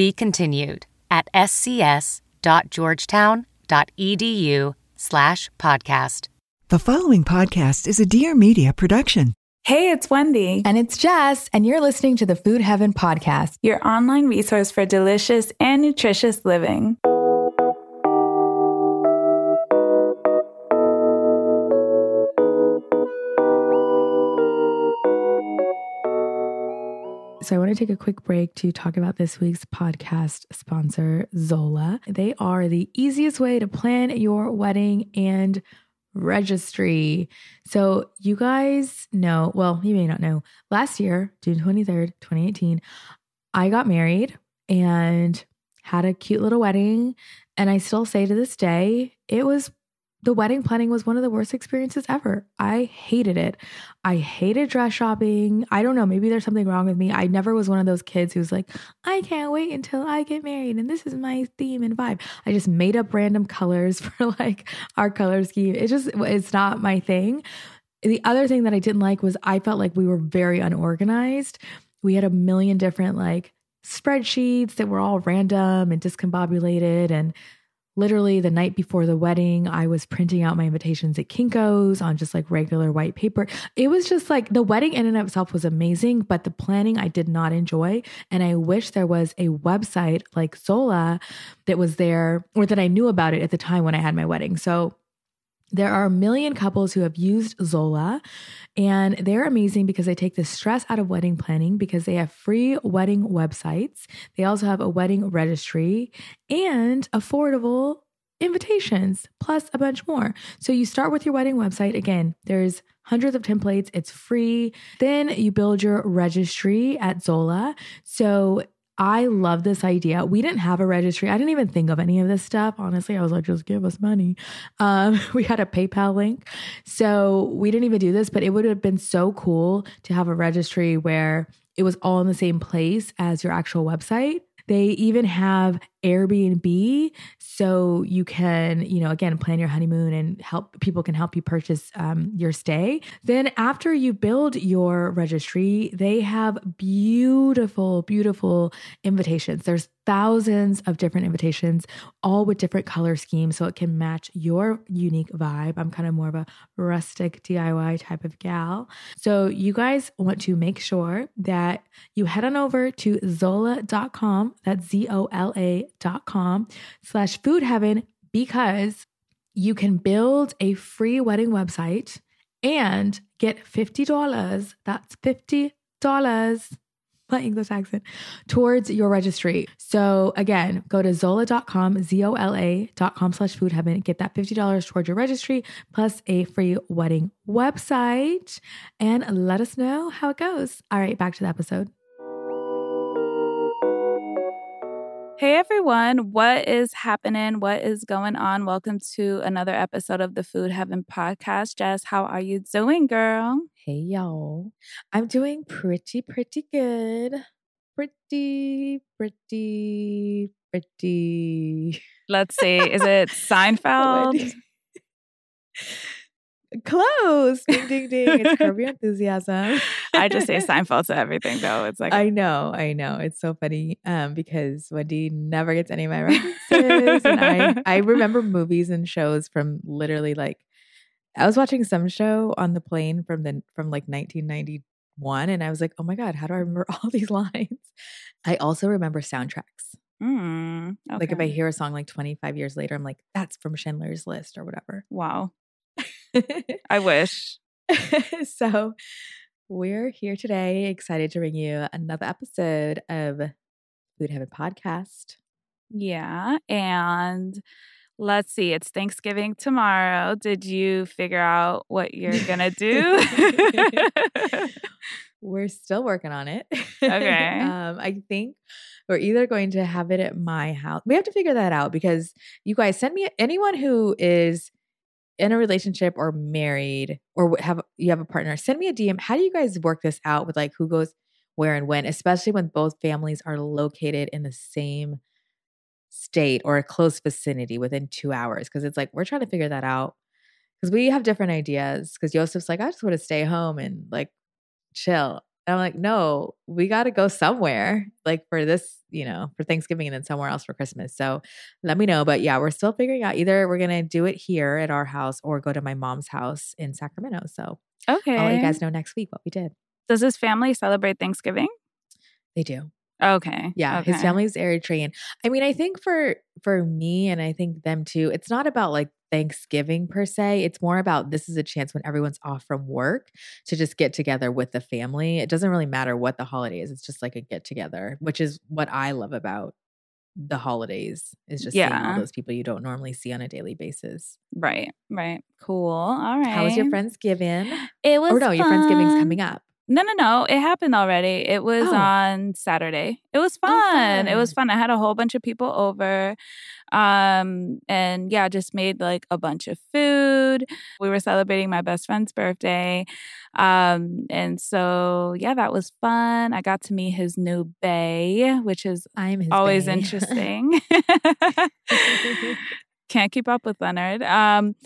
Be continued at scs.georgetown.edu slash podcast. The following podcast is a Dear Media production. Hey, it's Wendy. And it's Jess, and you're listening to the Food Heaven Podcast, your online resource for delicious and nutritious living. So, I want to take a quick break to talk about this week's podcast sponsor, Zola. They are the easiest way to plan your wedding and registry. So, you guys know, well, you may not know, last year, June 23rd, 2018, I got married and had a cute little wedding. And I still say to this day, it was the wedding planning was one of the worst experiences ever. I hated it. I hated dress shopping. I don't know, maybe there's something wrong with me. I never was one of those kids who's like, I can't wait until I get married and this is my theme and vibe. I just made up random colors for like our color scheme. It just it's not my thing. The other thing that I didn't like was I felt like we were very unorganized. We had a million different like spreadsheets that were all random and discombobulated and literally the night before the wedding, I was printing out my invitations at Kinko's on just like regular white paper. It was just like the wedding in and of itself was amazing, but the planning I did not enjoy. And I wish there was a website like Zola that was there or that I knew about it at the time when I had my wedding. So there are a million couples who have used Zola, and they're amazing because they take the stress out of wedding planning because they have free wedding websites. They also have a wedding registry and affordable invitations, plus a bunch more. So you start with your wedding website. Again, there's hundreds of templates, it's free. Then you build your registry at Zola. So I love this idea. We didn't have a registry. I didn't even think of any of this stuff. Honestly, I was like, just give us money. Um, we had a PayPal link. So we didn't even do this, but it would have been so cool to have a registry where it was all in the same place as your actual website. They even have Airbnb. So you can, you know, again, plan your honeymoon and help people can help you purchase um, your stay. Then after you build your registry, they have beautiful, beautiful invitations. There's thousands of different invitations, all with different color schemes. So it can match your unique vibe. I'm kind of more of a rustic DIY type of gal. So you guys want to make sure that you head on over to zola.com. That's Z O L A dot com slash food heaven because you can build a free wedding website and get $50. That's $50 my English accent towards your registry. So again, go to zola.com, Z-O-L-A.com slash food heaven, get that $50 towards your registry plus a free wedding website and let us know how it goes. All right, back to the episode. Hey everyone, what is happening? What is going on? Welcome to another episode of the Food Heaven podcast. Jess, how are you doing, girl? Hey y'all. I'm doing pretty, pretty good. Pretty, pretty, pretty. Let's see. Is it Seinfeld? Close. Ding, ding, ding. It's Curb Your Enthusiasm. I just say Seinfeld to everything, though. It's like I know, I know. It's so funny um, because Wendy never gets any of my references, and I I remember movies and shows from literally like I was watching some show on the plane from the from like 1991, and I was like, oh my god, how do I remember all these lines? I also remember soundtracks. Mm, okay. Like if I hear a song like 25 years later, I'm like, that's from Schindler's List or whatever. Wow. I wish. so we're here today, excited to bring you another episode of Food Heaven Podcast. Yeah. And let's see, it's Thanksgiving tomorrow. Did you figure out what you're going to do? we're still working on it. Okay. um, I think we're either going to have it at my house. We have to figure that out because you guys send me anyone who is in a relationship or married or have you have a partner, send me a DM. How do you guys work this out with like who goes where and when, especially when both families are located in the same state or a close vicinity within two hours? Because it's like we're trying to figure that out because we have different ideas. Because Joseph's like, I just want to stay home and like chill. And I'm like, no, we got to go somewhere like for this, you know, for Thanksgiving and then somewhere else for Christmas. So let me know. But yeah, we're still figuring out either we're going to do it here at our house or go to my mom's house in Sacramento. So okay. I'll let you guys know next week what we did. Does his family celebrate Thanksgiving? They do. Okay. Yeah, okay. his family's Eritrean. I mean, I think for for me and I think them too, it's not about like Thanksgiving per se. It's more about this is a chance when everyone's off from work to just get together with the family. It doesn't really matter what the holiday is. It's just like a get together, which is what I love about the holidays is just seeing all those people you don't normally see on a daily basis. Right. Right. cool. All right. How was your Friendsgiving? It oh, was Or no, your Friendsgiving's fun. coming up. No, no, no. It happened already. It was Oh. on Saturday. It was Oh, fun. It was fun. fun. I had a whole bunch of people over. Um, and yeah, just made like a bunch of food. We were celebrating my best friend's birthday. Um, and so yeah, that was fun. I got to meet his new bae, which is I'm always bae. interesting. Can't keep up with Leonard. Um,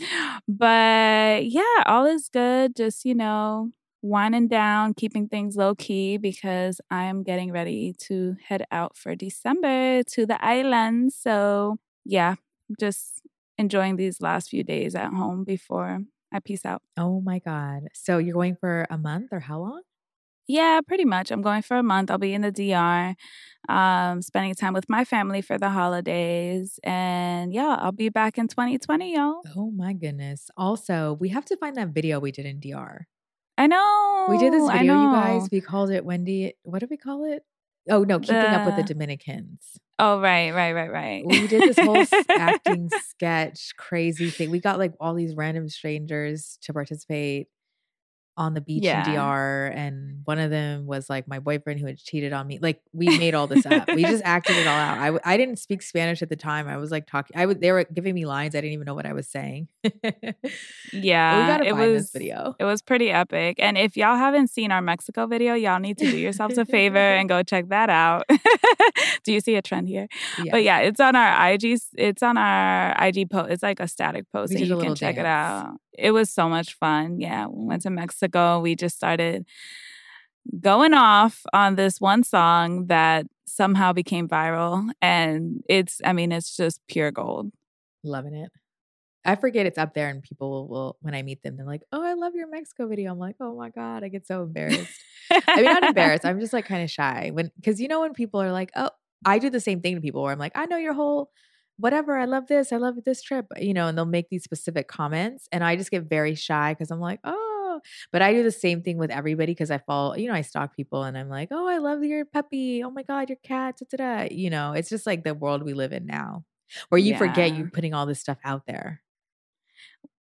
but yeah, all is good. Just, you know, winding down, keeping things low key because I am getting ready to head out for December to the islands. So yeah, just enjoying these last few days at home before I peace out. oh my God. So you're going for a month or how long? Yeah, pretty much. I'm going for a month. I'll be in the DR, um, spending time with my family for the holidays. And yeah, I'll be back in 2020, y'all. Oh my goodness. Also, we have to find that video we did in DR. I know. We did this video, you guys. We called it Wendy. What did we call it? Oh no, keeping up with the The- Dominicans. Oh, right, right, right, right. We did this whole acting sketch, crazy thing. We got like all these random strangers to participate on the beach Yeah. in DR, and one of them was like my boyfriend who had cheated on me. Like we made all this up. we just acted it all out. I w- I didn't speak Spanish at the time. I was like talking. I would they were giving me lines. I didn't even know what I was saying. yeah, it was this video. It was pretty epic. And if y'all haven't seen our Mexico video, y'all need to do yourselves a favor and go check that out. do you see a trend here? But yeah, it's on our IG. It's on our IG post. It's like a static post, and you can check it out. It was so much fun. Yeah, we went to Mexico. We just started going off on this one song that somehow became viral, and it's. I mean, it's just pure gold. loving it. I forget it's up there, and people will, will when I meet them, they're like, "Oh, I love your Mexico video." I'm like, "Oh my god!" I get so embarrassed. I mean, not embarrassed. I'm just like kind of shy when because you know when people are like, "Oh," I do the same thing to people where I'm like, "I know your whole whatever. I love this. I love this trip," you know, and they'll make these specific comments, and I just get very shy because I'm like, "Oh," but I do the same thing with everybody because I follow, you know, I stalk people, and I'm like, "Oh, I love your puppy. Oh my god, your cat." Da, da, da. You know, it's just like the world we live in now, where you forget Yeah. you putting all this stuff out there.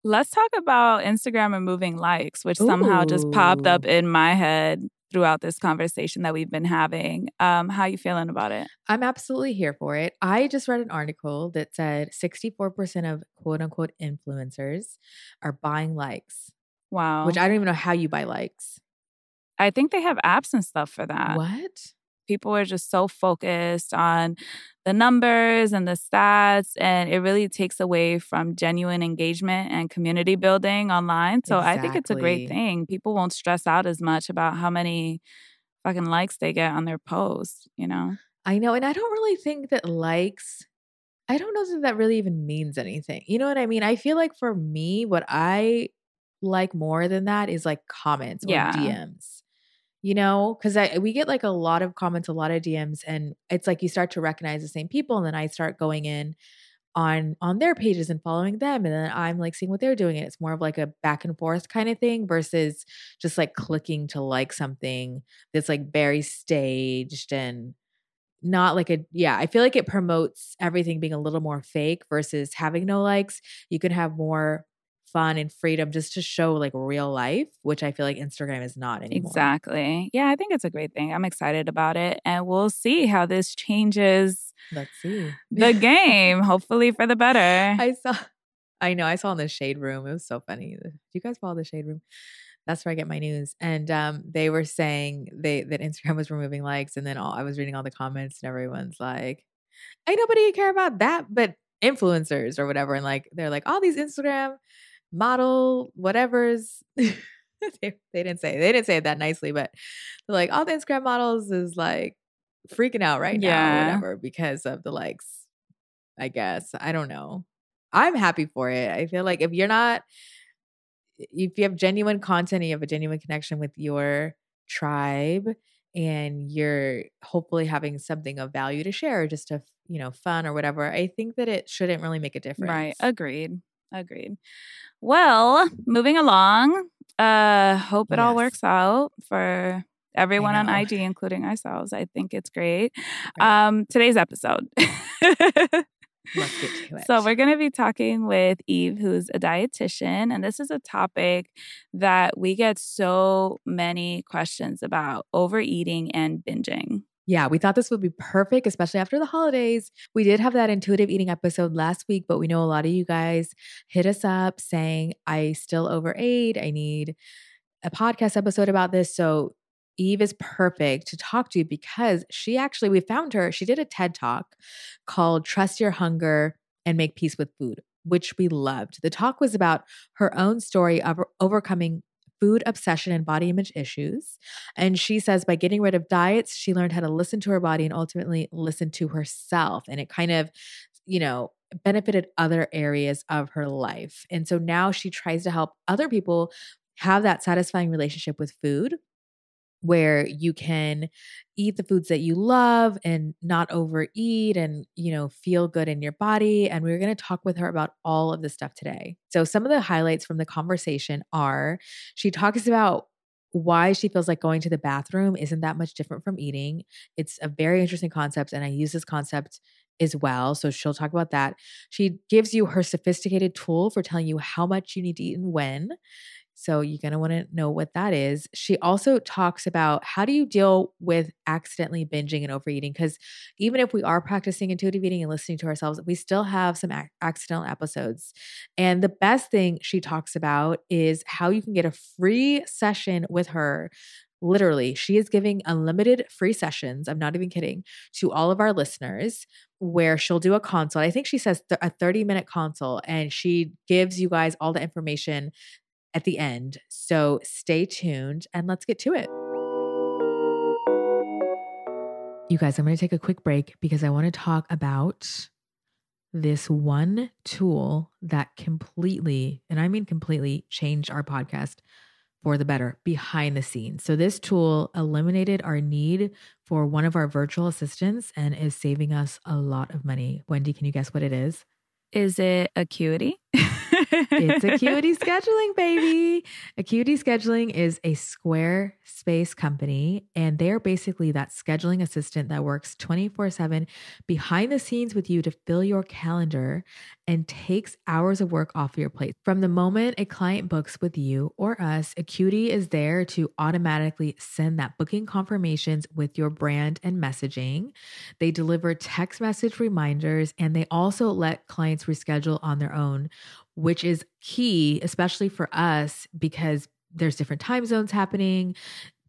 Let's talk about Instagram removing likes, which somehow just popped up in my head throughout this conversation that we've been having. Um, how you feeling about it? I'm absolutely here for it. I just read an article that said 64% of quote unquote influencers are buying likes, Wow. which I don't even know how you buy likes. I think they have apps and stuff for that. What? People are just so focused on the numbers and the stats, and it really takes away from genuine engagement and community building online. So I think it's a great thing. People won't stress out as much about how many fucking likes they get on their posts, you know? I know. And I don't really think that likes, I don't know that that really even means anything. You know what I mean? I feel like for me, what I like more than that is like comments or Yeah. DMs. You know, because I we get like a lot of comments, a lot of DMs, and it's like you start to recognize the same people, and then I start going in on on their pages and following them, and then I'm like seeing what they're doing, and it's more of like a back and forth kind of thing versus just like clicking to like something that's like very staged and not like a yeah i feel like it promotes everything being a little more fake versus having no likes. You can have more fun and freedom just to show like real life, which I feel like Instagram is not anymore. Exactly. Yeah, I think it's a great thing. I'm excited about it. And we'll see how this changes Let's see. the game, hopefully for the better. I saw I know, I saw in the shade room. It was so funny. Do you guys follow the shade room? That's where I get my news. And um, they were saying they that Instagram was removing likes, and then all I was reading all the comments, and everyone's like, "Ain't nobody care about that," but influencers or whatever, and like they're like all these Instagram model whatever's. they, they didn't say they didn't say it that nicely, but like all the Instagram models is like freaking out right now, or Yeah. whatever, because of the likes. I guess I don't know. I'm happy for it. I feel like if you're not, if you have genuine content, and you have a genuine connection with your tribe, and you're hopefully having something of value to share, or just to you know, fun or whatever. I think that it shouldn't really make a difference. Right. Agreed. Agreed. Well, moving along. Uh hope it all works out for everyone on. IG, including ourselves. I think it's great. Right. Um, today's episode. Let's get to it. So, we're going to be talking with Eve, who's a dietitian. And this is a topic that we get so many questions about overeating and binging. Yeah, we thought this would be perfect, especially after the holidays. We did have that intuitive eating episode last week, but we know a lot of you guys hit us up saying, I still overate. I need a podcast episode about this. So Eve is perfect to talk to because she actually, we found her, she did a TED talk called Trust Your Hunger and Make Peace with Food, which we loved. The talk was about her own story of overcoming food obsession and body image issues. And she says by getting rid of diets, she learned how to listen to her body and ultimately listen to herself. And it kind of, you know, benefited other areas of her life. And so now she tries to help other people have that satisfying relationship with food where you can eat the foods that you love and not overeat and you know feel good in your body and we're going to talk with her about all of this stuff today. So some of the highlights from the conversation are she talks about why she feels like going to the bathroom isn't that much different from eating. It's a very interesting concept and i use this concept as well so she'll talk about that. She gives you her sophisticated tool for telling you how much you need to eat and when so you're going to want to know what that is. She also talks about how do you deal with accidentally binging and overeating because even if we are practicing intuitive eating and listening to ourselves, we still have some ac- accidental episodes. And the best thing she talks about is how you can get a free session with her. Literally, she is giving unlimited free sessions. I'm not even kidding to all of our listeners where she'll do a consult. I think she says th- a 30 minute consult and she gives you guys all the information at the end. So stay tuned and let's get to it. You guys, I'm going to take a quick break because I want to talk about this one tool that completely, and I mean completely, changed our podcast for the better behind the scenes. So, this tool eliminated our need for one of our virtual assistants and is saving us a lot of money. Wendy, can you guess what it is? Is it Acuity? It's Acuity Scheduling, baby. Acuity Scheduling is a Squarespace company, and they're basically that scheduling assistant that works 24 7 behind the scenes with you to fill your calendar and takes hours of work off your plate. From the moment a client books with you or us, Acuity is there to automatically send that booking confirmations with your brand and messaging. They deliver text message reminders and they also let clients reschedule on their own, which is key, especially for us because there's different time zones happening.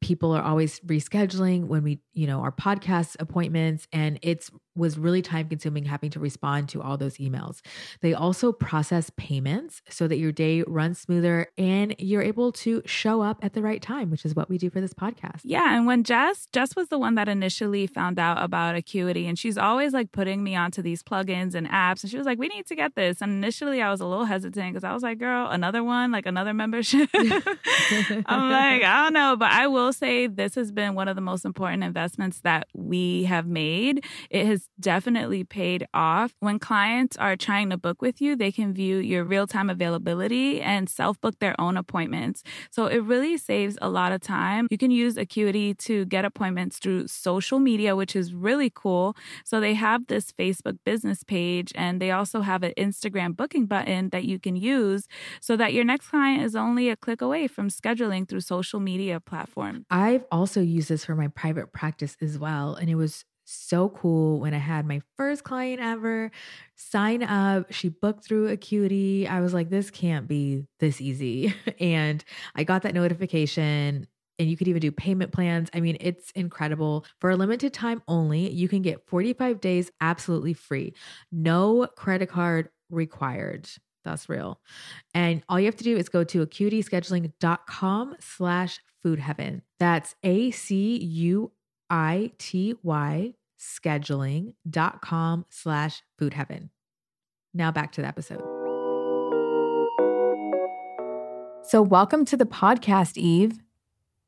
People are always rescheduling when we, you know, our podcast appointments, and it's was really time consuming having to respond to all those emails. They also process payments so that your day runs smoother and you're able to show up at the right time, which is what we do for this podcast. Yeah, and when Jess, Jess was the one that initially found out about Acuity, and she's always like putting me onto these plugins and apps, and she was like, "We need to get this." And initially, I was a little hesitant because I was like, "Girl, another one, like another membership." I'm like, I don't know, but I will say this has been one of the most important investments that we have made. It has definitely paid off. When clients are trying to book with you, they can view your real time availability and self book their own appointments. So it really saves a lot of time. You can use Acuity to get appointments through social media, which is really cool. So they have this Facebook business page and they also have an Instagram booking button that you can use so that your next client is only a click away from scheduling through social media platforms. I've also used this for my private practice as well. And it was so cool when I had my first client ever sign up. She booked through Acuity. I was like, this can't be this easy. and I got that notification. And you could even do payment plans. I mean, it's incredible. For a limited time only, you can get 45 days absolutely free. No credit card required. That's real. And all you have to do is go to acuityscheduling.com slash food heaven. That's A C U I T Y scheduling.com slash food heaven. Now back to the episode. So, welcome to the podcast, Eve.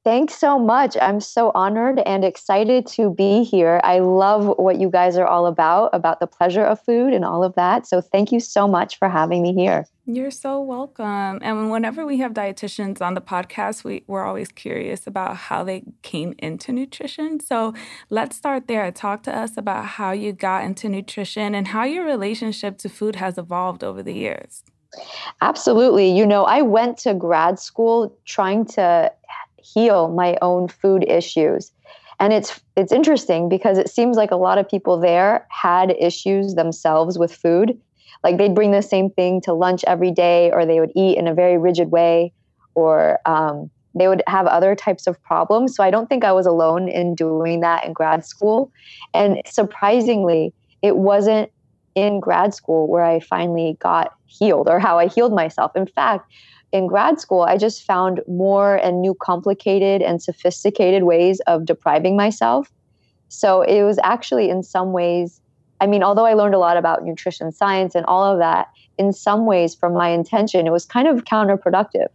Thanks so much. I'm so honored and excited to be here. I love what you guys are all about, about the pleasure of food and all of that. So, thank you so much for having me here. You're so welcome. And whenever we have dietitians on the podcast, we, we're always curious about how they came into nutrition. So, let's start there. Talk to us about how you got into nutrition and how your relationship to food has evolved over the years. Absolutely. You know, I went to grad school trying to heal my own food issues. And it's it's interesting because it seems like a lot of people there had issues themselves with food. Like they'd bring the same thing to lunch every day, or they would eat in a very rigid way, or um, they would have other types of problems. So I don't think I was alone in doing that in grad school. And surprisingly, it wasn't in grad school where I finally got healed or how I healed myself. In fact, in grad school, I just found more and new complicated and sophisticated ways of depriving myself. So it was actually, in some ways, I mean, although I learned a lot about nutrition science and all of that, in some ways, from my intention, it was kind of counterproductive.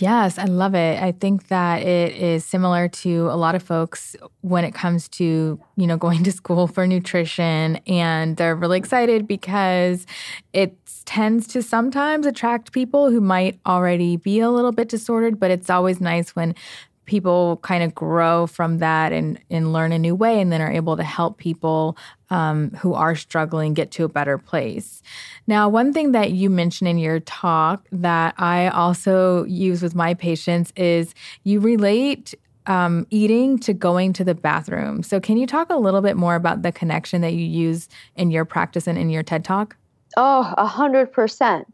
Yes, I love it. I think that it is similar to a lot of folks when it comes to, you know, going to school for nutrition and they're really excited because it tends to sometimes attract people who might already be a little bit disordered, but it's always nice when people kind of grow from that and, and learn a new way and then are able to help people um, who are struggling get to a better place. Now, one thing that you mentioned in your talk that I also use with my patients is you relate um, eating to going to the bathroom. So, can you talk a little bit more about the connection that you use in your practice and in your TED talk? Oh, a hundred percent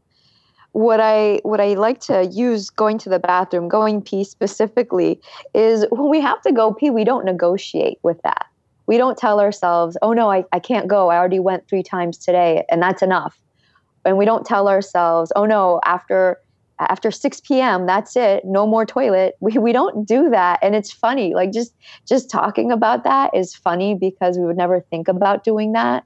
what I what I like to use going to the bathroom, going pee specifically, is when we have to go pee, we don't negotiate with that. We don't tell ourselves, oh no, I, I can't go. I already went three times today and that's enough. And we don't tell ourselves, oh no, after after 6 p.m. that's it no more toilet we, we don't do that and it's funny like just just talking about that is funny because we would never think about doing that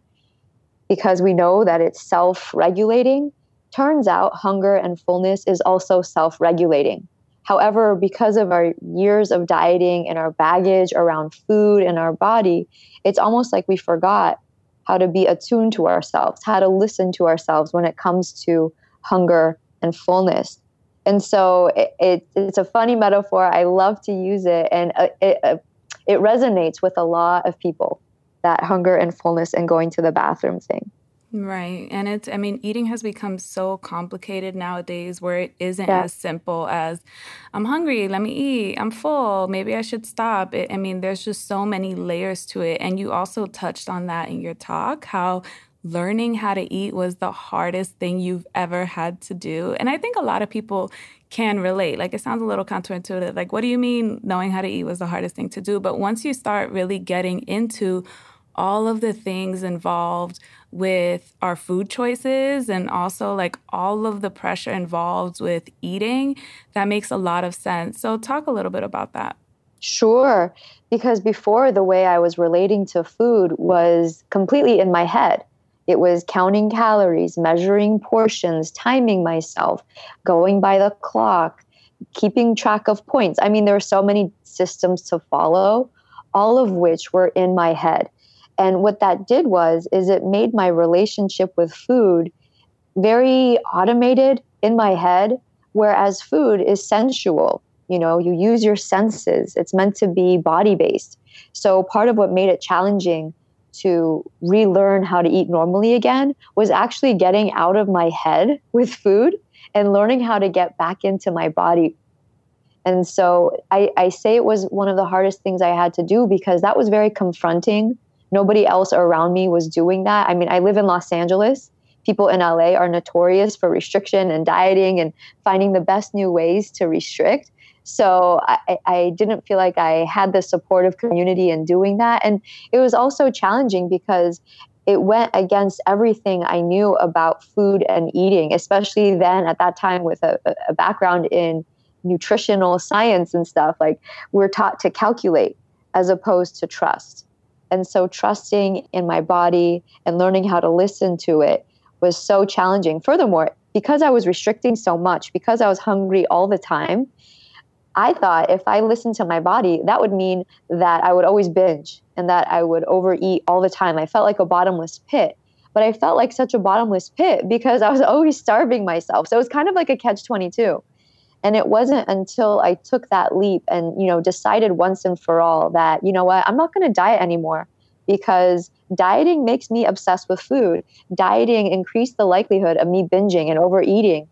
because we know that it's self-regulating Turns out hunger and fullness is also self regulating. However, because of our years of dieting and our baggage around food and our body, it's almost like we forgot how to be attuned to ourselves, how to listen to ourselves when it comes to hunger and fullness. And so it, it, it's a funny metaphor. I love to use it, and uh, it, uh, it resonates with a lot of people that hunger and fullness and going to the bathroom thing. Right. And it's, I mean, eating has become so complicated nowadays where it isn't yeah. as simple as, I'm hungry, let me eat, I'm full, maybe I should stop. It, I mean, there's just so many layers to it. And you also touched on that in your talk, how learning how to eat was the hardest thing you've ever had to do. And I think a lot of people can relate. Like, it sounds a little counterintuitive. Like, what do you mean knowing how to eat was the hardest thing to do? But once you start really getting into all of the things involved with our food choices and also like all of the pressure involved with eating, that makes a lot of sense. So, talk a little bit about that. Sure. Because before, the way I was relating to food was completely in my head. It was counting calories, measuring portions, timing myself, going by the clock, keeping track of points. I mean, there are so many systems to follow, all of which were in my head. And what that did was is it made my relationship with food very automated in my head whereas food is sensual. You know, you use your senses. It's meant to be body based. So part of what made it challenging to relearn how to eat normally again was actually getting out of my head with food and learning how to get back into my body. And so I, I say it was one of the hardest things I had to do because that was very confronting. Nobody else around me was doing that. I mean, I live in Los Angeles. People in LA are notorious for restriction and dieting and finding the best new ways to restrict. So I, I didn't feel like I had the supportive community in doing that. And it was also challenging because it went against everything I knew about food and eating, especially then at that time with a, a background in nutritional science and stuff. Like we're taught to calculate as opposed to trust. And so trusting in my body and learning how to listen to it was so challenging. Furthermore, because I was restricting so much, because I was hungry all the time, I thought if I listened to my body, that would mean that I would always binge and that I would overeat all the time. I felt like a bottomless pit. But I felt like such a bottomless pit because I was always starving myself. So it was kind of like a catch 22. And it wasn't until I took that leap and, you know, decided once and for all that, you know what, I'm not going to diet anymore because dieting makes me obsessed with food. Dieting increased the likelihood of me binging and overeating.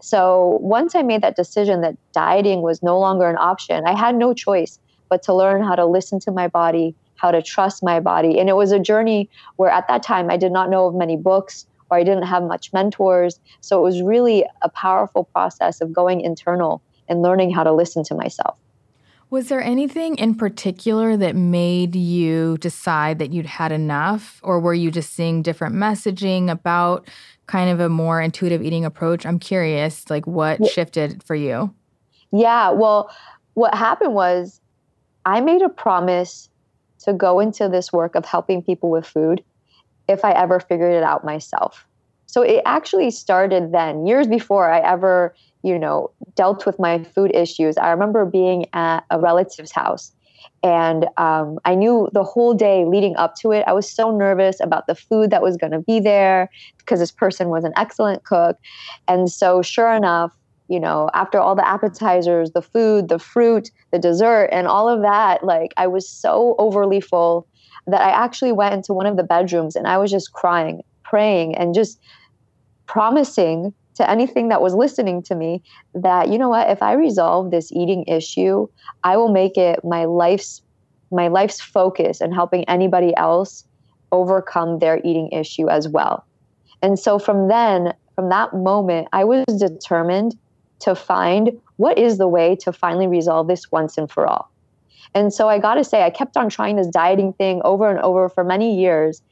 So once I made that decision that dieting was no longer an option, I had no choice but to learn how to listen to my body, how to trust my body. And it was a journey where at that time I did not know of many books or I didn't have much mentors. So it was really a powerful process of going internal and learning how to listen to myself. Was there anything in particular that made you decide that you'd had enough? Or were you just seeing different messaging about kind of a more intuitive eating approach? I'm curious, like what shifted for you? Yeah, well, what happened was I made a promise to go into this work of helping people with food if I ever figured it out myself. So it actually started then, years before I ever, you know, dealt with my food issues. I remember being at a relative's house and um, I knew the whole day leading up to it, I was so nervous about the food that was going to be there because this person was an excellent cook. And so, sure enough, you know, after all the appetizers, the food, the fruit, the dessert, and all of that, like I was so overly full that I actually went into one of the bedrooms and I was just crying, praying, and just promising to anything that was listening to me that you know what if i resolve this eating issue i will make it my life's my life's focus and helping anybody else overcome their eating issue as well. And so from then from that moment i was determined to find what is the way to finally resolve this once and for all and so i got to say i kept on trying this dieting thing over and over for many years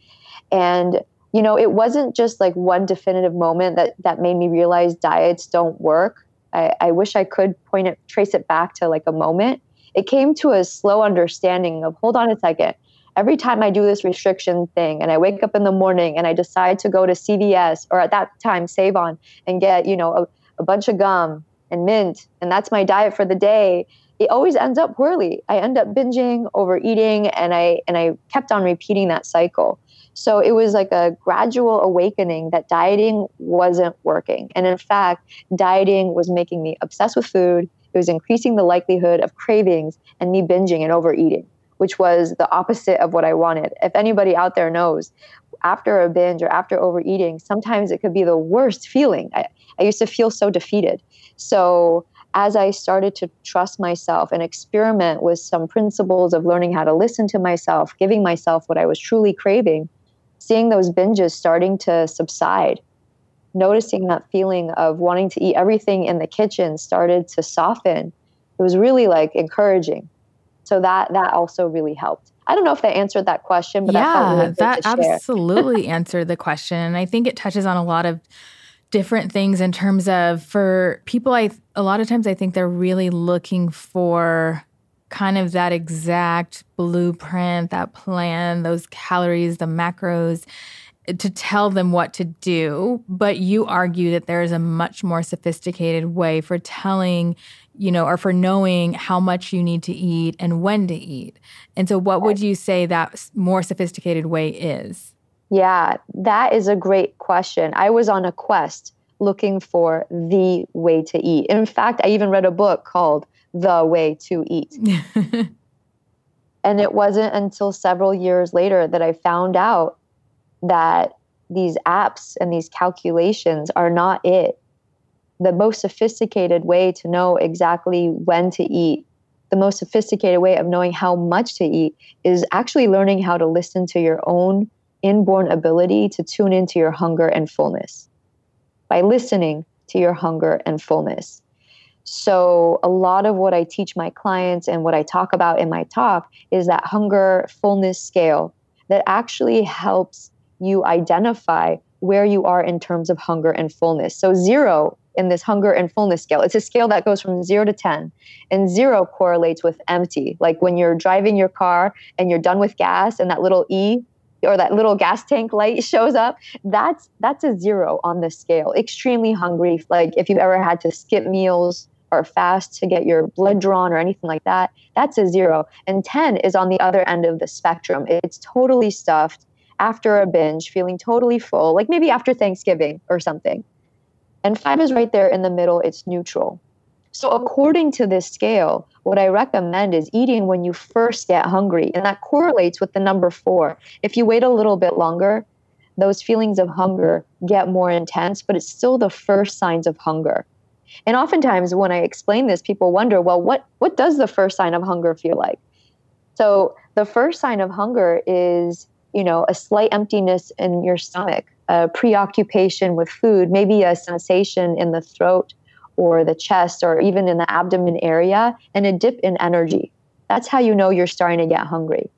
and you know, it wasn't just like one definitive moment that that made me realize diets don't work. I, I wish I could point it, trace it back to like a moment. It came to a slow understanding of hold on a second. Every time I do this restriction thing and I wake up in the morning and I decide to go to CVS or at that time Sav-On and get, you know, a, a bunch of gum and mint and that's my diet for the day it always ends up poorly. I end up binging, overeating, and I and I kept on repeating that cycle. So it was like a gradual awakening that dieting wasn't working. And in fact, dieting was making me obsessed with food. It was increasing the likelihood of cravings and me binging and overeating, which was the opposite of what I wanted. If anybody out there knows, after a binge or after overeating, sometimes it could be the worst feeling. I, I used to feel so defeated. So as I started to trust myself and experiment with some principles of learning how to listen to myself, giving myself what I was truly craving, seeing those binges starting to subside, noticing that feeling of wanting to eat everything in the kitchen started to soften. It was really like encouraging. So that that also really helped. I don't know if that answered that question, but yeah, really that absolutely answered the question, and I think it touches on a lot of different things in terms of for people. I a lot of times I think they're really looking for kind of that exact blueprint, that plan, those calories, the macros. Eh, to tell them what to do, but you argue that there is a much more sophisticated way for telling, you know, or for knowing how much you need to eat and when to eat. And so, what would you say that more sophisticated way is? Yeah, that is a great question. I was on a quest looking for the way to eat. In fact, I even read a book called The Way to Eat. and it wasn't until several years later that I found out that these apps and these calculations are not it. The most sophisticated way to know exactly when to eat, the most sophisticated way of knowing how much to eat is actually learning how to listen to your own inborn ability to tune into your hunger and fullness by listening to your hunger and fullness. So, a lot of what I teach my clients and what I talk about in my talk is that hunger fullness scale that actually helps you identify where you are in terms of hunger and fullness. So, zero in this hunger and fullness scale, it's a scale that goes from zero to 10, and zero correlates with empty. Like when you're driving your car and you're done with gas, and that little E or that little gas tank light shows up that's that's a zero on the scale extremely hungry like if you've ever had to skip meals or fast to get your blood drawn or anything like that that's a zero and 10 is on the other end of the spectrum it's totally stuffed after a binge, feeling totally full, like maybe after Thanksgiving or something. And five is right there in the middle, it's neutral. So, according to this scale, what I recommend is eating when you first get hungry. And that correlates with the number four. If you wait a little bit longer, those feelings of hunger get more intense, but it's still the first signs of hunger. And oftentimes, when I explain this, people wonder, well, what, what does the first sign of hunger feel like? So, the first sign of hunger is you know, a slight emptiness in your stomach, a preoccupation with food, maybe a sensation in the throat or the chest or even in the abdomen area, and a dip in energy. That's how you know you're starting to get hungry.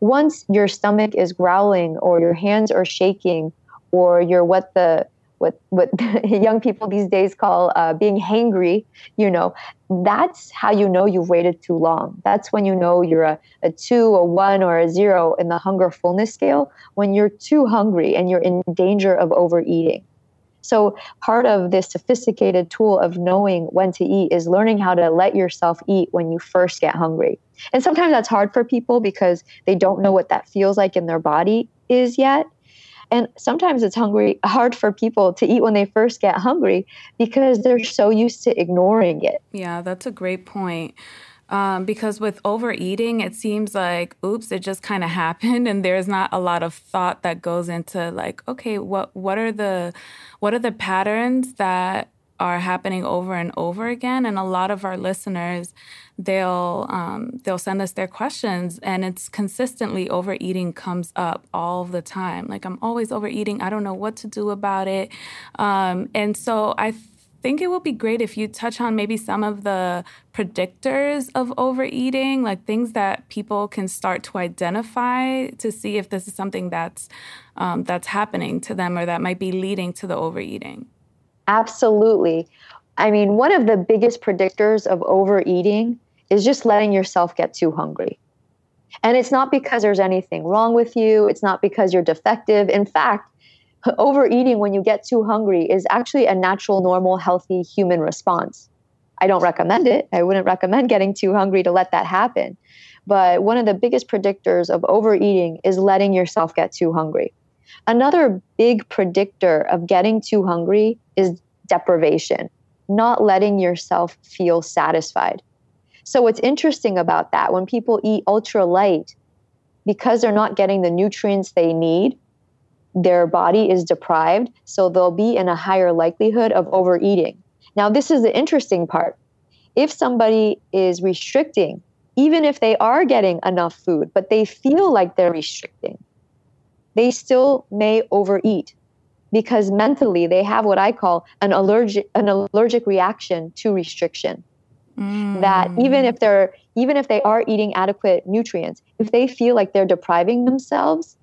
Once your stomach is growling or your hands are shaking or you're what the what what young people these days call uh, being hangry, you know, that's how you know you've waited too long. That's when you know you're a, a two, a one, or a zero in the hunger fullness scale. When you're too hungry and you're in danger of overeating. So, part of this sophisticated tool of knowing when to eat is learning how to let yourself eat when you first get hungry. And sometimes that's hard for people because they don't know what that feels like in their body is yet. And sometimes it's hungry hard for people to eat when they first get hungry because they're so used to ignoring it. Yeah, that's a great point. Um, because with overeating, it seems like, oops, it just kind of happened, and there's not a lot of thought that goes into like, okay, what what are the what are the patterns that are happening over and over again? And a lot of our listeners they'll um, they'll send us their questions and it's consistently overeating comes up all the time. Like i'm always overeating. I don't know what to do about it. Um, and so i think it would be great if you touch on maybe some of the predictors of overeating like things that people can start to identify to see if this is something that's um, that's happening to them or that might be leading to the overeating absolutely I mean, one of the biggest predictors of overeating is just letting yourself get too hungry. And it's not because there's anything wrong with you, it's not because you're defective. In fact, overeating when you get too hungry is actually a natural, normal, healthy human response. I don't recommend it. I wouldn't recommend getting too hungry to let that happen. But one of the biggest predictors of overeating is letting yourself get too hungry. Another big predictor of getting too hungry is deprivation, not letting yourself feel satisfied. So, what's interesting about that, when people eat ultra light, because they're not getting the nutrients they need, their body is deprived. So, they'll be in a higher likelihood of overeating. Now, this is the interesting part. If somebody is restricting, even if they are getting enough food, but they feel like they're restricting, they still may overeat because mentally they have what I call an allergic an allergic reaction to restriction. Mm. That even if they're even if they are eating adequate nutrients, if they feel like they're depriving themselves,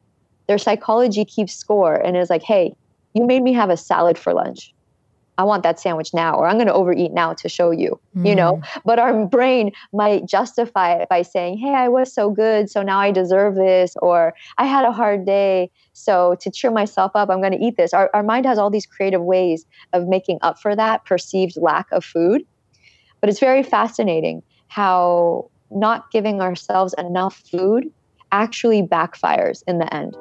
their psychology keeps score and is like, "Hey, you made me have a salad for lunch. I want that sandwich now, or I'm going to overeat now to show you, mm. you know. Mm. But our brain might justify it by saying, hey, I was so good, so now I deserve this, or I had a hard day, so to cheer myself up, I'm going to eat this. Our, our mind has all these creative ways of making up for that perceived lack of food. But it's very fascinating how not giving ourselves enough food actually backfires in the end.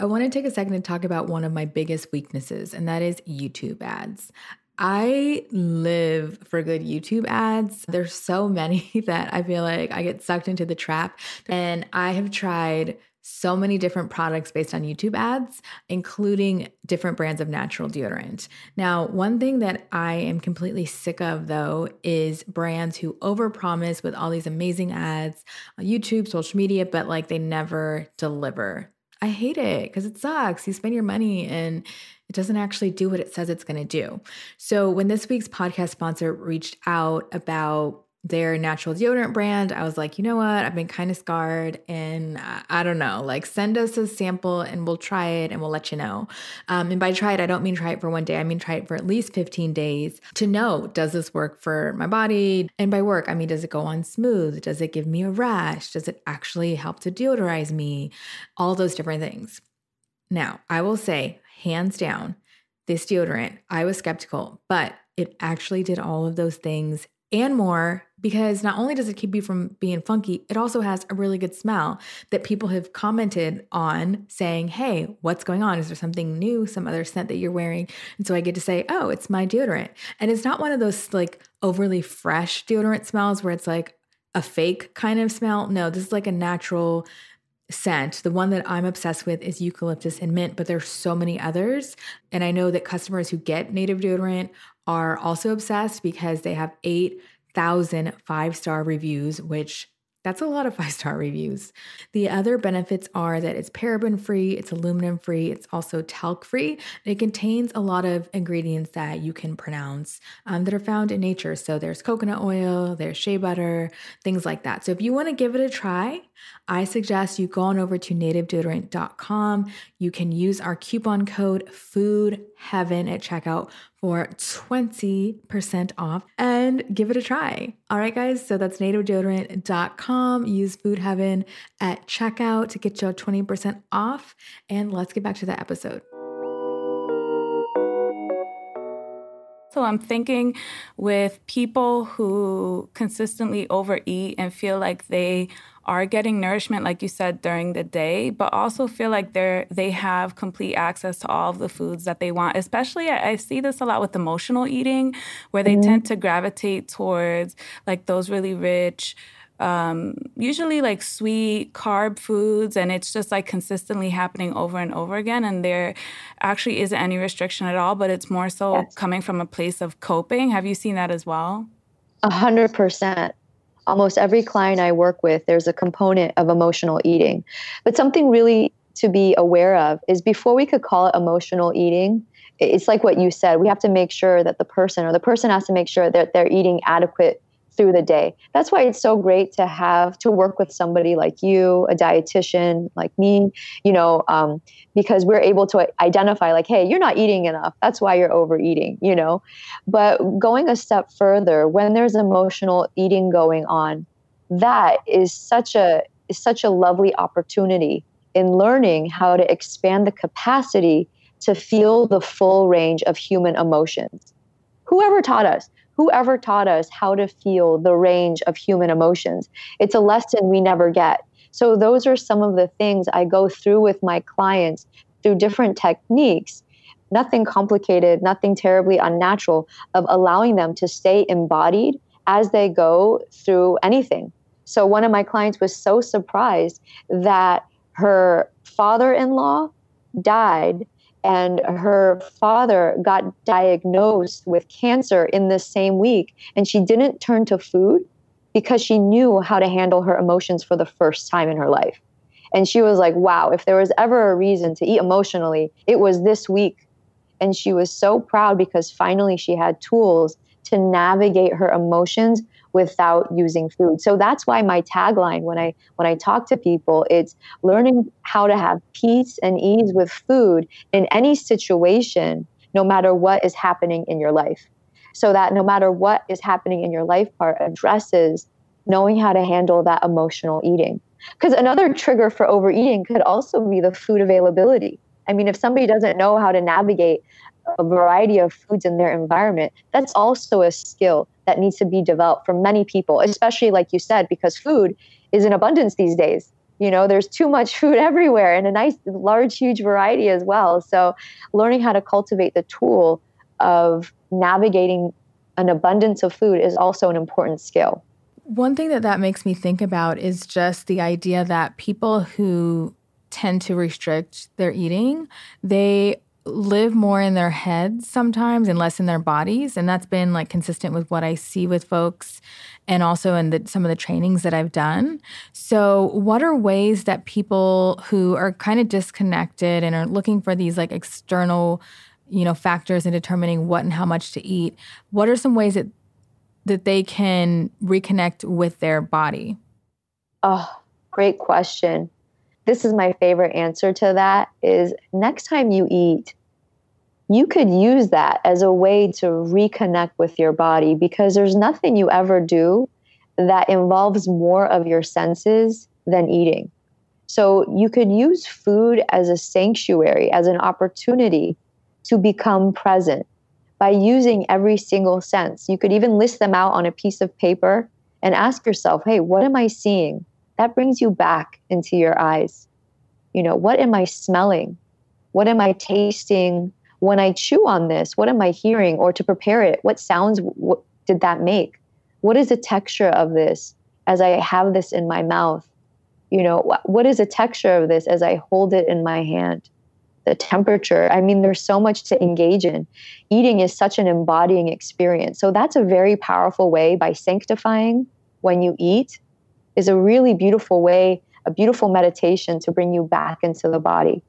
I want to take a second to talk about one of my biggest weaknesses, and that is YouTube ads. I live for good YouTube ads. There's so many that I feel like I get sucked into the trap. And I have tried so many different products based on YouTube ads, including different brands of natural deodorant. Now, one thing that I am completely sick of though is brands who overpromise with all these amazing ads on YouTube, social media, but like they never deliver. I hate it because it sucks. You spend your money and it doesn't actually do what it says it's going to do. So, when this week's podcast sponsor reached out about their natural deodorant brand, I was like, you know what? I've been kind of scarred and I, I, don't know, like send us a sample and we'll try it and we'll let you know. Um, and by try it, I don't mean try it for one day. I mean try it for at least 15 days to know, does this work for my body? And by work, I mean, does it go on smooth? Does it give me a rash? Does it actually help to deodorize me? All those different things. Now, I will say, hands down, this deodorant, I was skeptical, but it actually did all of those things and more because not only does it keep you from being funky, it also has a really good smell that people have commented on saying, Hey, what's going on? Is there something new, some other scent that you're wearing? And so I get to say, Oh, it's my deodorant. And it's not one of those like overly fresh deodorant smells where it's like a fake kind of smell. No, this is like a natural scent. The one that I'm obsessed with is eucalyptus and mint, but there's so many others. And I know that customers who get native deodorant are also obsessed because they have 8,000 five star reviews, which that's a lot of five star reviews. The other benefits are that it's paraben free, it's aluminum free, it's also talc free. It contains a lot of ingredients that you can pronounce um, that are found in nature. So there's coconut oil, there's shea butter, things like that. So if you want to give it a try, I suggest you go on over to nativedeodorant.com. You can use our coupon code Food Heaven at checkout for 20% off and give it a try. All right, guys, so that's nativedeodorant.com. Use Food Heaven at checkout to get your 20% off. And let's get back to the episode. So I'm thinking with people who consistently overeat and feel like they are getting nourishment like you said during the day but also feel like they're they have complete access to all of the foods that they want especially i, I see this a lot with emotional eating where they mm-hmm. tend to gravitate towards like those really rich um, usually like sweet carb foods and it's just like consistently happening over and over again and there actually isn't any restriction at all but it's more so yes. coming from a place of coping have you seen that as well a hundred percent almost every client I work with, there's a component of emotional eating. But something really to be aware of is before we could call it emotional eating, it's like what you said. We have to make sure that the person or the person has to make sure that they're eating adequate through the day. That's why it's so great to have to work with somebody like you, a dietitian like me, you know, um, because we're able to identify like, hey, you're not eating enough. That's why you're overeating, you know. But going a step further, when there's emotional eating going on, that is such a is such a lovely opportunity in learning how to expand the capacity to feel the full range of human emotions. Whoever taught us, whoever taught us how to feel the range of human emotions. It's a lesson we never get. So, those are some of the things I go through with my clients through different techniques. Nothing complicated, nothing terribly unnatural, of allowing them to stay embodied as they go through anything. So, one of my clients was so surprised that her father in law died and her father got diagnosed with cancer in the same week. And she didn't turn to food because she knew how to handle her emotions for the first time in her life. And she was like wow if there was ever a reason to eat emotionally it was this week. And she was so proud because finally she had tools to navigate her emotions without using food. So that's why my tagline when I when I talk to people, it's learning how to have peace and ease with food in any situation, no matter what is happening in your life. So that no matter what is happening in your life part addresses knowing how to handle that emotional eating. Because another trigger for overeating could also be the food availability. I mean, if somebody doesn't know how to navigate a variety of foods in their environment, that's also a skill that needs to be developed for many people, especially like you said, because food is in abundance these days. You know, there's too much food everywhere and a nice, large, huge variety as well. So, learning how to cultivate the tool of navigating an abundance of food is also an important skill. One thing that that makes me think about is just the idea that people who tend to restrict their eating, they live more in their heads sometimes and less in their bodies. And that's been like consistent with what i see with folks and also in the, some of the trainings that i've done. So what are ways that people who are kind of disconnected and are looking for these like external you know factors in determining what and how much to eat what are some ways that that they can reconnect with their body? Oh great question this is my favorite answer to that is next time you eat you could use that as a way to reconnect with your body because there's nothing you ever do that involves more of your senses than eating. So you could use food as a sanctuary as an opportunity to become present by using every single sense. You could even list them out on a piece of paper and ask yourself hey what am i seeing that brings you back into your eyes. You know, what am I smelling? What am I tasting when I chew on this? What am I hearing? Or to prepare it, what sounds did that make? What is the texture of this as I have this in my mouth? You know, what, what is the texture of this as I hold it in my hand? The temperature. I mean, there's so much to engage in. Eating is such an embodying experience. So that's a very powerful way by sanctifying when you eat is a really beautiful way, a beautiful meditation to bring you back into the body.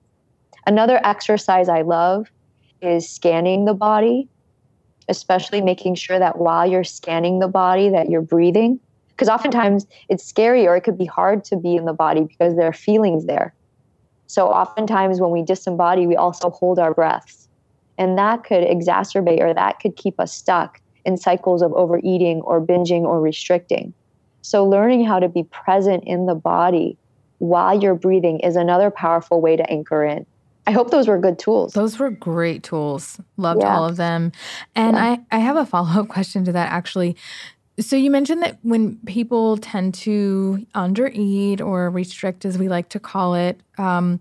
Another exercise I love is scanning the body, especially making sure that while you're scanning the body that you're breathing because oftentimes it's scary or it could be hard to be in the body because there are feelings there. So oftentimes when we disembody, we also hold our breaths. And that could exacerbate or that could keep us stuck in cycles of overeating or binging or restricting. So, learning how to be present in the body while you're breathing is another powerful way to anchor in. I hope those were good tools. Those were great tools. Loved yeah. all of them. And yeah. I, I have a follow up question to that actually. So, you mentioned that when people tend to undereat or restrict, as we like to call it, um,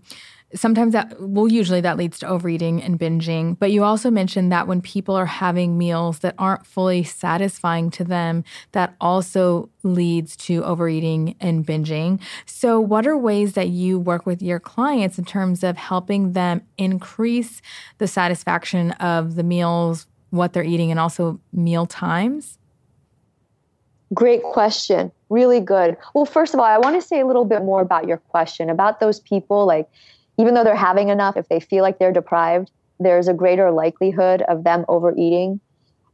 sometimes that well usually that leads to overeating and binging but you also mentioned that when people are having meals that aren't fully satisfying to them that also leads to overeating and binging so what are ways that you work with your clients in terms of helping them increase the satisfaction of the meals what they're eating and also meal times Great question. Really good. Well, first of all, I want to say a little bit more about your question about those people like even though they're having enough, if they feel like they're deprived, there's a greater likelihood of them overeating.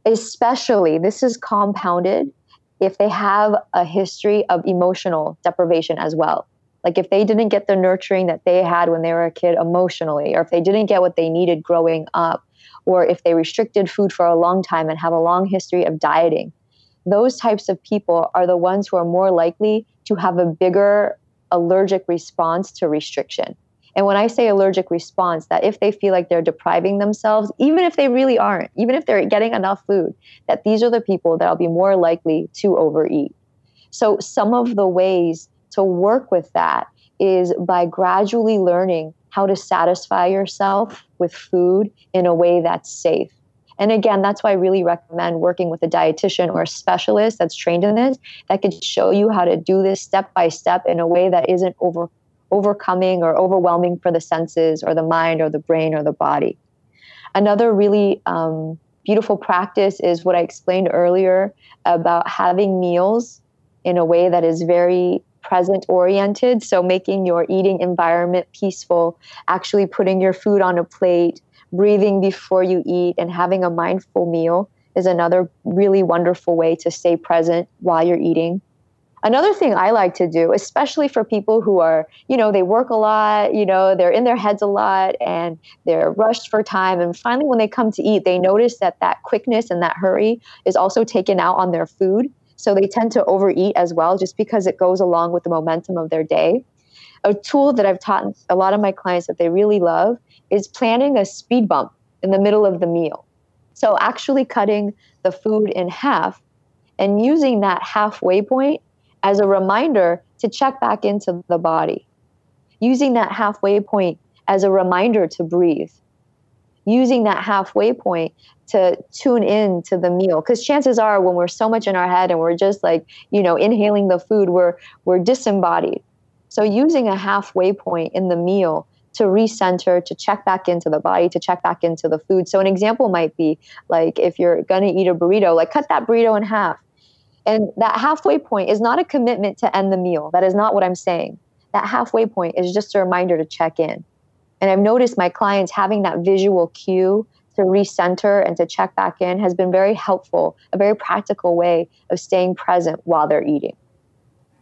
Especially, this is compounded if they have a history of emotional deprivation as well. Like if they didn't get the nurturing that they had when they were a kid emotionally, or if they didn't get what they needed growing up, or if they restricted food for a long time and have a long history of dieting, those types of people are the ones who are more likely to have a bigger allergic response to restriction. And when I say allergic response, that if they feel like they're depriving themselves, even if they really aren't, even if they're getting enough food, that these are the people that'll be more likely to overeat. So some of the ways to work with that is by gradually learning how to satisfy yourself with food in a way that's safe. And again, that's why I really recommend working with a dietitian or a specialist that's trained in this that can show you how to do this step by step in a way that isn't over overcoming or overwhelming for the senses or the mind or the brain or the body. Another really um, beautiful practice is what I explained earlier about having meals in a way that is very present oriented. So, making your eating environment peaceful, actually putting your food on a plate, breathing before you eat, and having a mindful meal is another really wonderful way to stay present while you're eating. Another thing I like to do, especially for people who are, you know, they work a lot, you know, they're in their heads a lot and they're rushed for time. And finally, when they come to eat, they notice that that quickness and that hurry is also taken out on their food. So they tend to overeat as well, just because it goes along with the momentum of their day. A tool that I've taught a lot of my clients that they really love is planning a speed bump in the middle of the meal. So actually cutting the food in half and using that halfway point as a reminder to check back into the body. Using that halfway point as a reminder to breathe. Using that halfway point to tune in to the meal because chances are when we're so much in our head and we're just like you know inhaling the food we're we're disembodied so using a halfway point in the meal to recenter to check back into the body to check back into the food so an example might be like if you're going to eat a burrito like cut that burrito in half and that halfway point is not a commitment to end the meal. That is not what I'm saying. That halfway point is just a reminder to check in. And I've noticed my clients having that visual cue to recenter and to check back in has been very helpful, a very practical way of staying present while they're eating.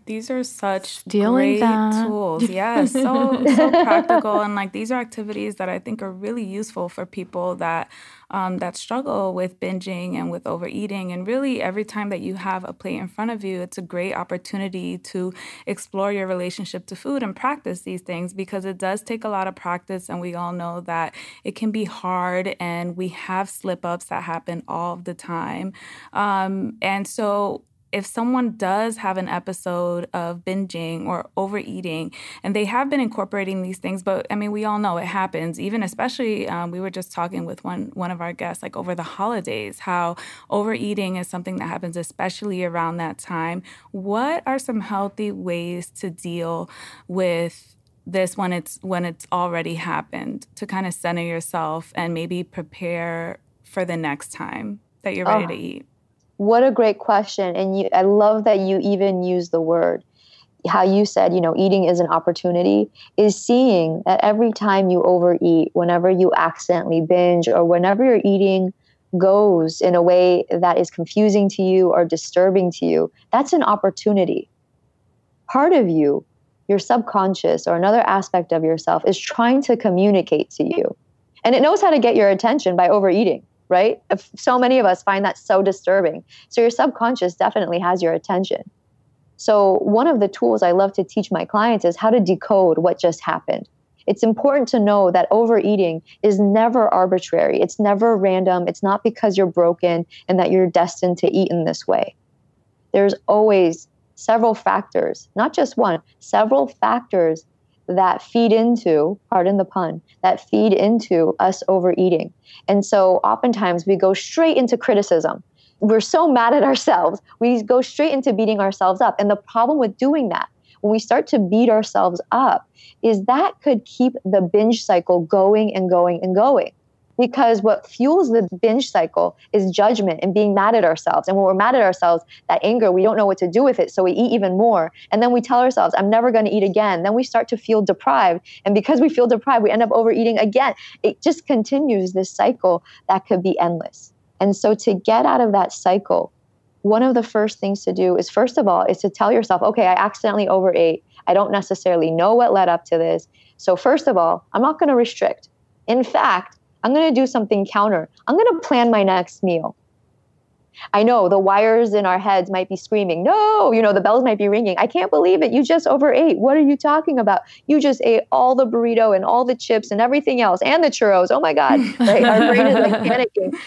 These are such Stealing great that. tools. Yeah, so so practical, and like these are activities that I think are really useful for people that um, that struggle with binging and with overeating. And really, every time that you have a plate in front of you, it's a great opportunity to explore your relationship to food and practice these things because it does take a lot of practice, and we all know that it can be hard, and we have slip ups that happen all the time. Um, and so if someone does have an episode of binging or overeating and they have been incorporating these things but i mean we all know it happens. Even especially um, we were just talking with one one of our guests like over the holidays how overeating is something that happens especially around that time. What are some healthy ways to deal with this when it's when it's already happened to kind of center yourself and maybe prepare for the next time that you're ready Oh. to eat What a great question. And you, I love that you even use the word. How you said, you know, eating is an opportunity, is seeing that every time you overeat, whenever you accidentally binge, or whenever your eating goes in a way that is confusing to you or disturbing to you, that's an opportunity. Part of you, your subconscious or another aspect of yourself, is trying to communicate to you. And it knows how to get your attention by overeating right? So many of us find that so disturbing. So your subconscious definitely has your attention. So one of the tools I love to teach my clients is how to decode what just happened. It's important to know that overeating is never arbitrary. It's never random. It's not because you're broken and that you're destined to eat in this way. There's always several factors, not just one, several factors that feed into, pardon the pun, that feed into us overeating. And so oftentimes we go straight into criticism. We're so mad at ourselves. We go straight into beating ourselves up. And the problem with doing that, when we start to beat ourselves up, is that could keep the binge cycle going and going and going. Because what fuels the binge cycle is judgment and being mad at ourselves. And when we're mad at ourselves, that anger, we don't know what to do with it. So we eat even more. And then we tell ourselves, I'm never going to eat again. Then we start to feel deprived. And because we feel deprived, we end up overeating again. It just continues this cycle that could be endless. And so to get out of that cycle, one of the first things to do is first of all is to tell yourself, okay, I accidentally overate. I don't necessarily know what led up to this. So first of all, I'm not going to restrict. In fact, I'm going to do something counter. I'm going to plan my next meal. I know the wires in our heads might be screaming, no, you know, the bells might be ringing. I can't believe it. You just overate. What are you talking about? You just ate all the burrito and all the chips and everything else and the churros. Oh my God. Right? Our brain is like panicking.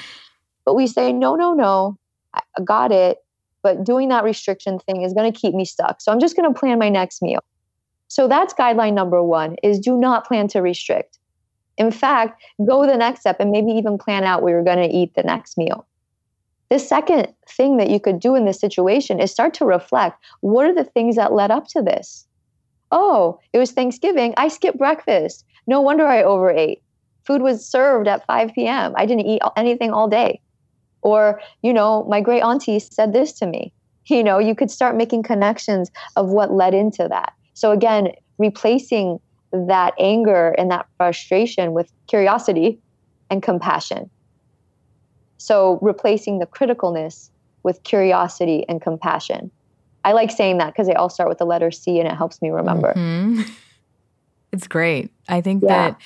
But we say, no, no, no, I got it. But doing that restriction thing is going to keep me stuck. So I'm just going to plan my next meal. So that's guideline number one is do not plan to restrict. In fact, go the next step and maybe even plan out where you're going to eat the next meal. The second thing that you could do in this situation is start to reflect what are the things that led up to this? Oh, it was Thanksgiving. I skipped breakfast. No wonder I overate. Food was served at 5 p.m. I didn't eat anything all day. Or, you know, my great auntie said this to me. You know, you could start making connections of what led into that. So, again, replacing that anger and that frustration with curiosity and compassion. So replacing the criticalness with curiosity and compassion. I like saying that because they all start with the letter C and it helps me remember. Mhm. It's great. I think Yeah. that,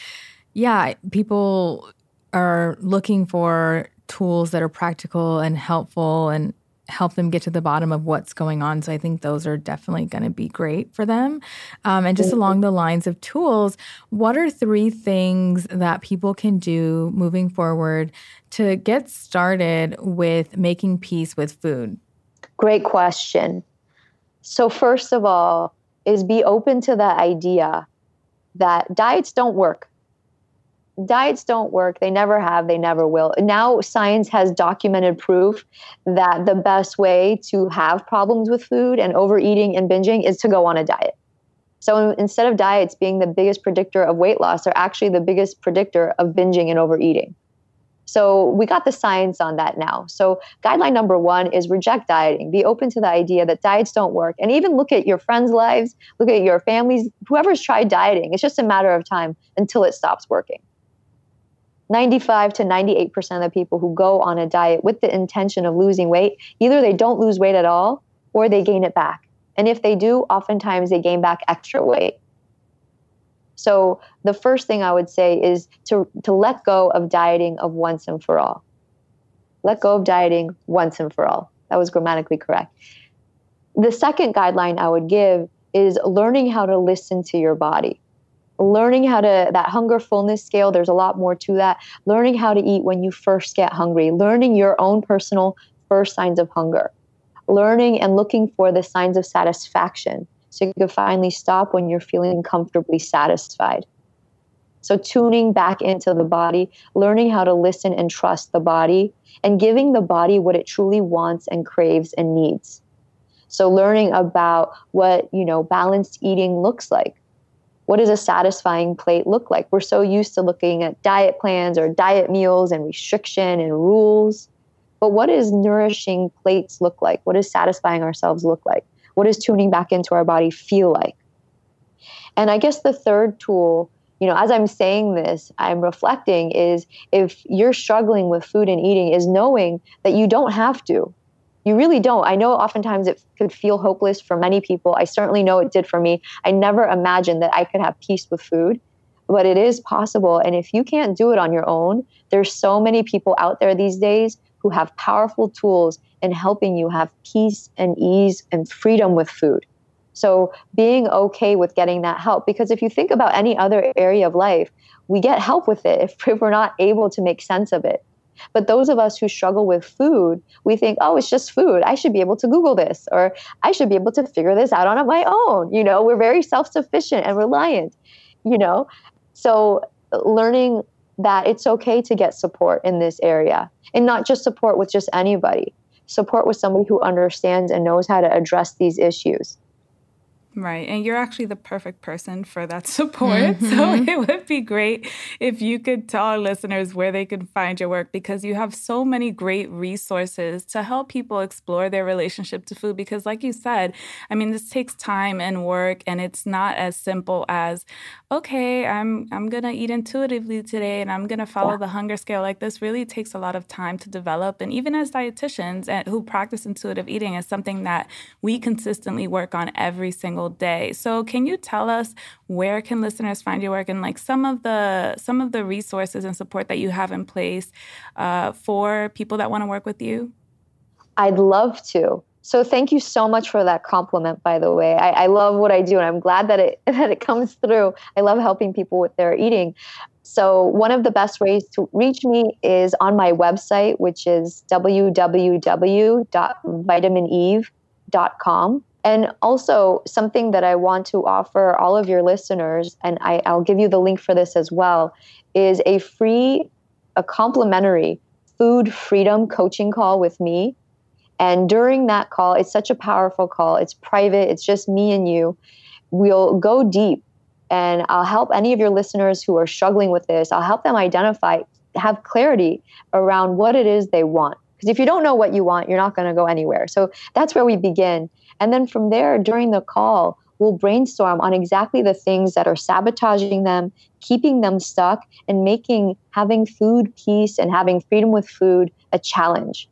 yeah, people are looking for tools that are practical and helpful and help them get to the bottom of what's going on. So I think those are definitely going to be great for them. Um, and just along the lines of tools, what are three things that people can do moving forward to get started with making peace with food? Great question. So, first of all, is be open to the idea that diets don't work. Diets don't work. They never have, they never will. Now, science has documented proof that the best way to have problems with food and overeating and binging is to go on a diet. So, instead of diets being the biggest predictor of weight loss, they're actually the biggest predictor of binging and overeating. So we got the science on that now. So guideline number one is reject dieting. Be open to the idea that diets don't work. And even look at your friends' lives, look at your families, whoever's tried dieting. It's just a matter of time until it stops working. 95 to 98% of the people who go on a diet with the intention of losing weight, either they don't lose weight at all or they gain it back. And if they do, oftentimes they gain back extra weight. So the first thing I would say is to, to let go of dieting of once and for all. Let go of dieting once and for all. That was grammatically correct. The second guideline I would give is learning how to listen to your body. Learning how to, that hunger fullness scale, there's a lot more to that. Learning how to eat when you first get hungry, learning your own personal first signs of hunger, learning and looking for the signs of satisfaction so you can finally stop when you're feeling comfortably satisfied. So, tuning back into the body, learning how to listen and trust the body, and giving the body what it truly wants and craves and needs. So, learning about what, you know, balanced eating looks like. What does a satisfying plate look like? We're so used to looking at diet plans or diet meals and restriction and rules. But what does nourishing plates look like? What does satisfying ourselves look like? What does tuning back into our body feel like? And I guess the third tool, you know, as I'm saying this, I'm reflecting is if you're struggling with food and eating, is knowing that you don't have to. You really don't. I know oftentimes it could feel hopeless for many people. I certainly know it did for me. I never imagined that I could have peace with food, but it is possible. And if you can't do it on your own, there's so many people out there these days who have powerful tools in helping you have peace and ease and freedom with food. So being okay with getting that help, because if you think about any other area of life, we get help with it if, we're not able to make sense of it. But those of us who struggle with food, we think, oh, it's just food. I should be able to Google this, or I should be able to figure this out on my own. You know, we're very self sufficient and reliant, you know. So learning that it's okay to get support in this area and not just support with just anybody, support with somebody who understands and knows how to address these issues. Right. And you're actually the perfect person for that support. So mm-hmm. it would be great if you could tell our listeners where they can find your work because you have so many great resources to help people explore their relationship to food. Because, like you said, I mean, this takes time and work, and it's not as simple as, okay, I'm I'm gonna eat intuitively today and I'm gonna follow the hunger scale. Like this really takes a lot of time to develop. And even as dietitians and who practice intuitive eating is something that we consistently work on every single day. So can you tell us where can listeners find your work and like some of the some of the resources and support that you have in place uh, for people that want to work with you? I'd love to. So thank you so much for that compliment, by the way. I, I, love what I do, and I'm glad that it that it comes through. I love helping people with their eating. So one of the best ways to reach me is on my website, which is www.vitamineve.com. And also something that I want to offer all of your listeners, and I, I'll give you the link for this as well, is a free, a complimentary food freedom coaching call with me and during that call, it's such a powerful call. It's private, it's just me and you. We'll go deep and I'll help any of your listeners who are struggling with this. I'll help them identify, have clarity around what it is they want. Because if you don't know what you want, you're not going to go anywhere. So that's where we begin. And then from there, during the call, we'll brainstorm on exactly the things that are sabotaging them, keeping them stuck and making having food peace and having freedom with food a challenge.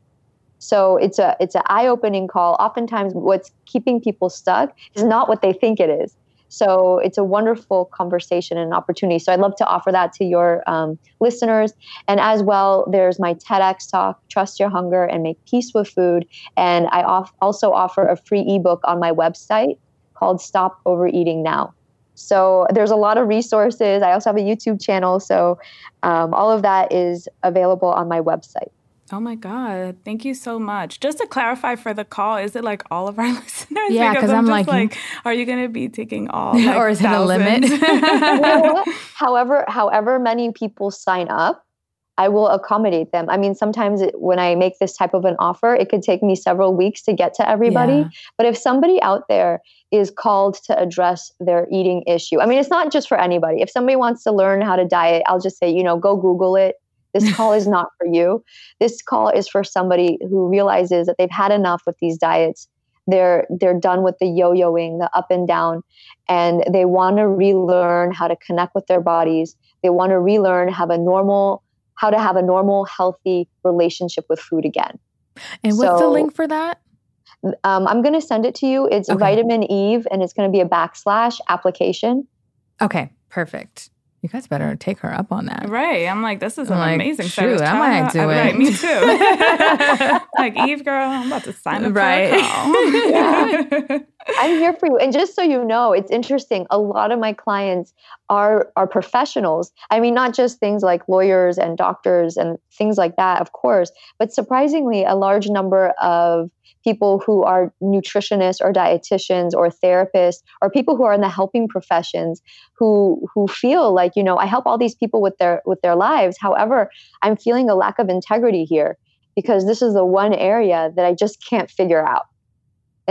So it's a it's an eye-opening call. Oftentimes what's keeping people stuck is not what they think it is. So it's a wonderful conversation and opportunity. So I'd love to offer that to your um, listeners. And as well, there's my TEDx talk, Trust Your Hunger and Make Peace with Food. And I off- also offer a free ebook on my website called Stop Overeating Now. So there's a lot of resources. I also have a YouTube channel. So um, all of that is available on my website. Oh my God. Thank you so much. Just to clarify for the call, is it like all of our listeners? Yeah, because I'm, I'm like, like, are you going to be taking all? Like, or is it a limit? however, however many people sign up, I will accommodate them. I mean, sometimes it, when I make this type of an offer, it could take me several weeks to get to everybody. Yeah. But if somebody out there is called to address their eating issue, I mean, it's not just for anybody. If somebody wants to learn how to diet, I'll just say, you know, go Google it this call is not for you. This call is for somebody who realizes that they've had enough with these diets. They're they're done with the yo-yoing, the up and down, and they want to relearn how to connect with their bodies. They want to relearn have a normal how to have a normal, healthy relationship with food again. And what's so, the link for that? Um, I'm going to send it to you. It's okay. Vitamin Eve, and it's going to be a backslash application. Okay, perfect. You guys better take her up on that. Right. I'm like, this is an like, amazing shoot, I might do it. Right, me too. like, Eve, girl, I'm about to sign up right. for a call. yeah. I'm here for you. And just so you know, it's interesting. A lot of my clients are are professionals. I mean, not just things like lawyers and doctors and things like that, of course, but surprisingly, a large number of people who are nutritionists or dietitians or therapists or people who are in the helping professions who who feel like you know i help all these people with their with their lives however i'm feeling a lack of integrity here because this is the one area that i just can't figure out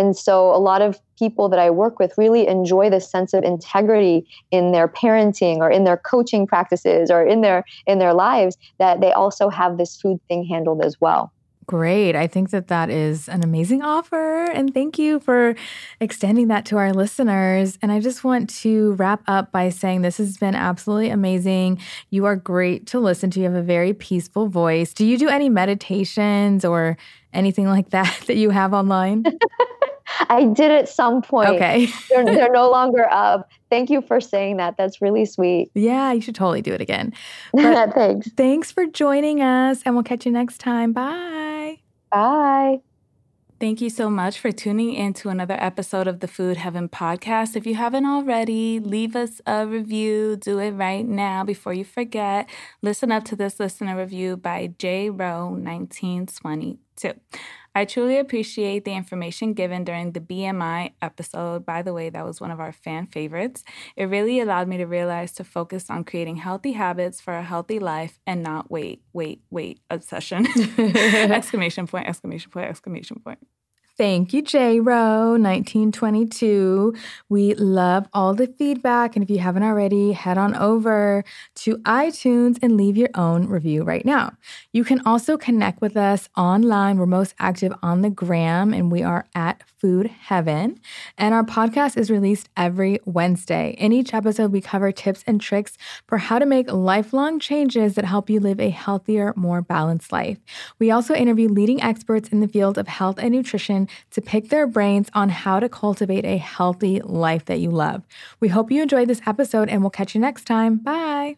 and so a lot of people that i work with really enjoy this sense of integrity in their parenting or in their coaching practices or in their in their lives that they also have this food thing handled as well Great. I think that that is an amazing offer. And thank you for extending that to our listeners. And I just want to wrap up by saying this has been absolutely amazing. You are great to listen to. You have a very peaceful voice. Do you do any meditations or anything like that that you have online? I did at some point. Okay. they're, they're no longer up. Thank you for saying that. That's really sweet. Yeah, you should totally do it again. thanks. Thanks for joining us, and we'll catch you next time. Bye. Bye. Thank you so much for tuning in to another episode of the Food Heaven podcast. If you haven't already, leave us a review. Do it right now before you forget. Listen up to this listener review by J Rowe 1922. I truly appreciate the information given during the BMI episode. By the way, that was one of our fan favorites. It really allowed me to realize to focus on creating healthy habits for a healthy life and not wait, wait, wait obsession. exclamation point, exclamation point, exclamation point. Thank you, J Row 1922. We love all the feedback. And if you haven't already, head on over to iTunes and leave your own review right now. You can also connect with us online. We're most active on the gram, and we are at Food Heaven. And our podcast is released every Wednesday. In each episode, we cover tips and tricks for how to make lifelong changes that help you live a healthier, more balanced life. We also interview leading experts in the field of health and nutrition to pick their brains on how to cultivate a healthy life that you love. We hope you enjoyed this episode and we'll catch you next time. Bye.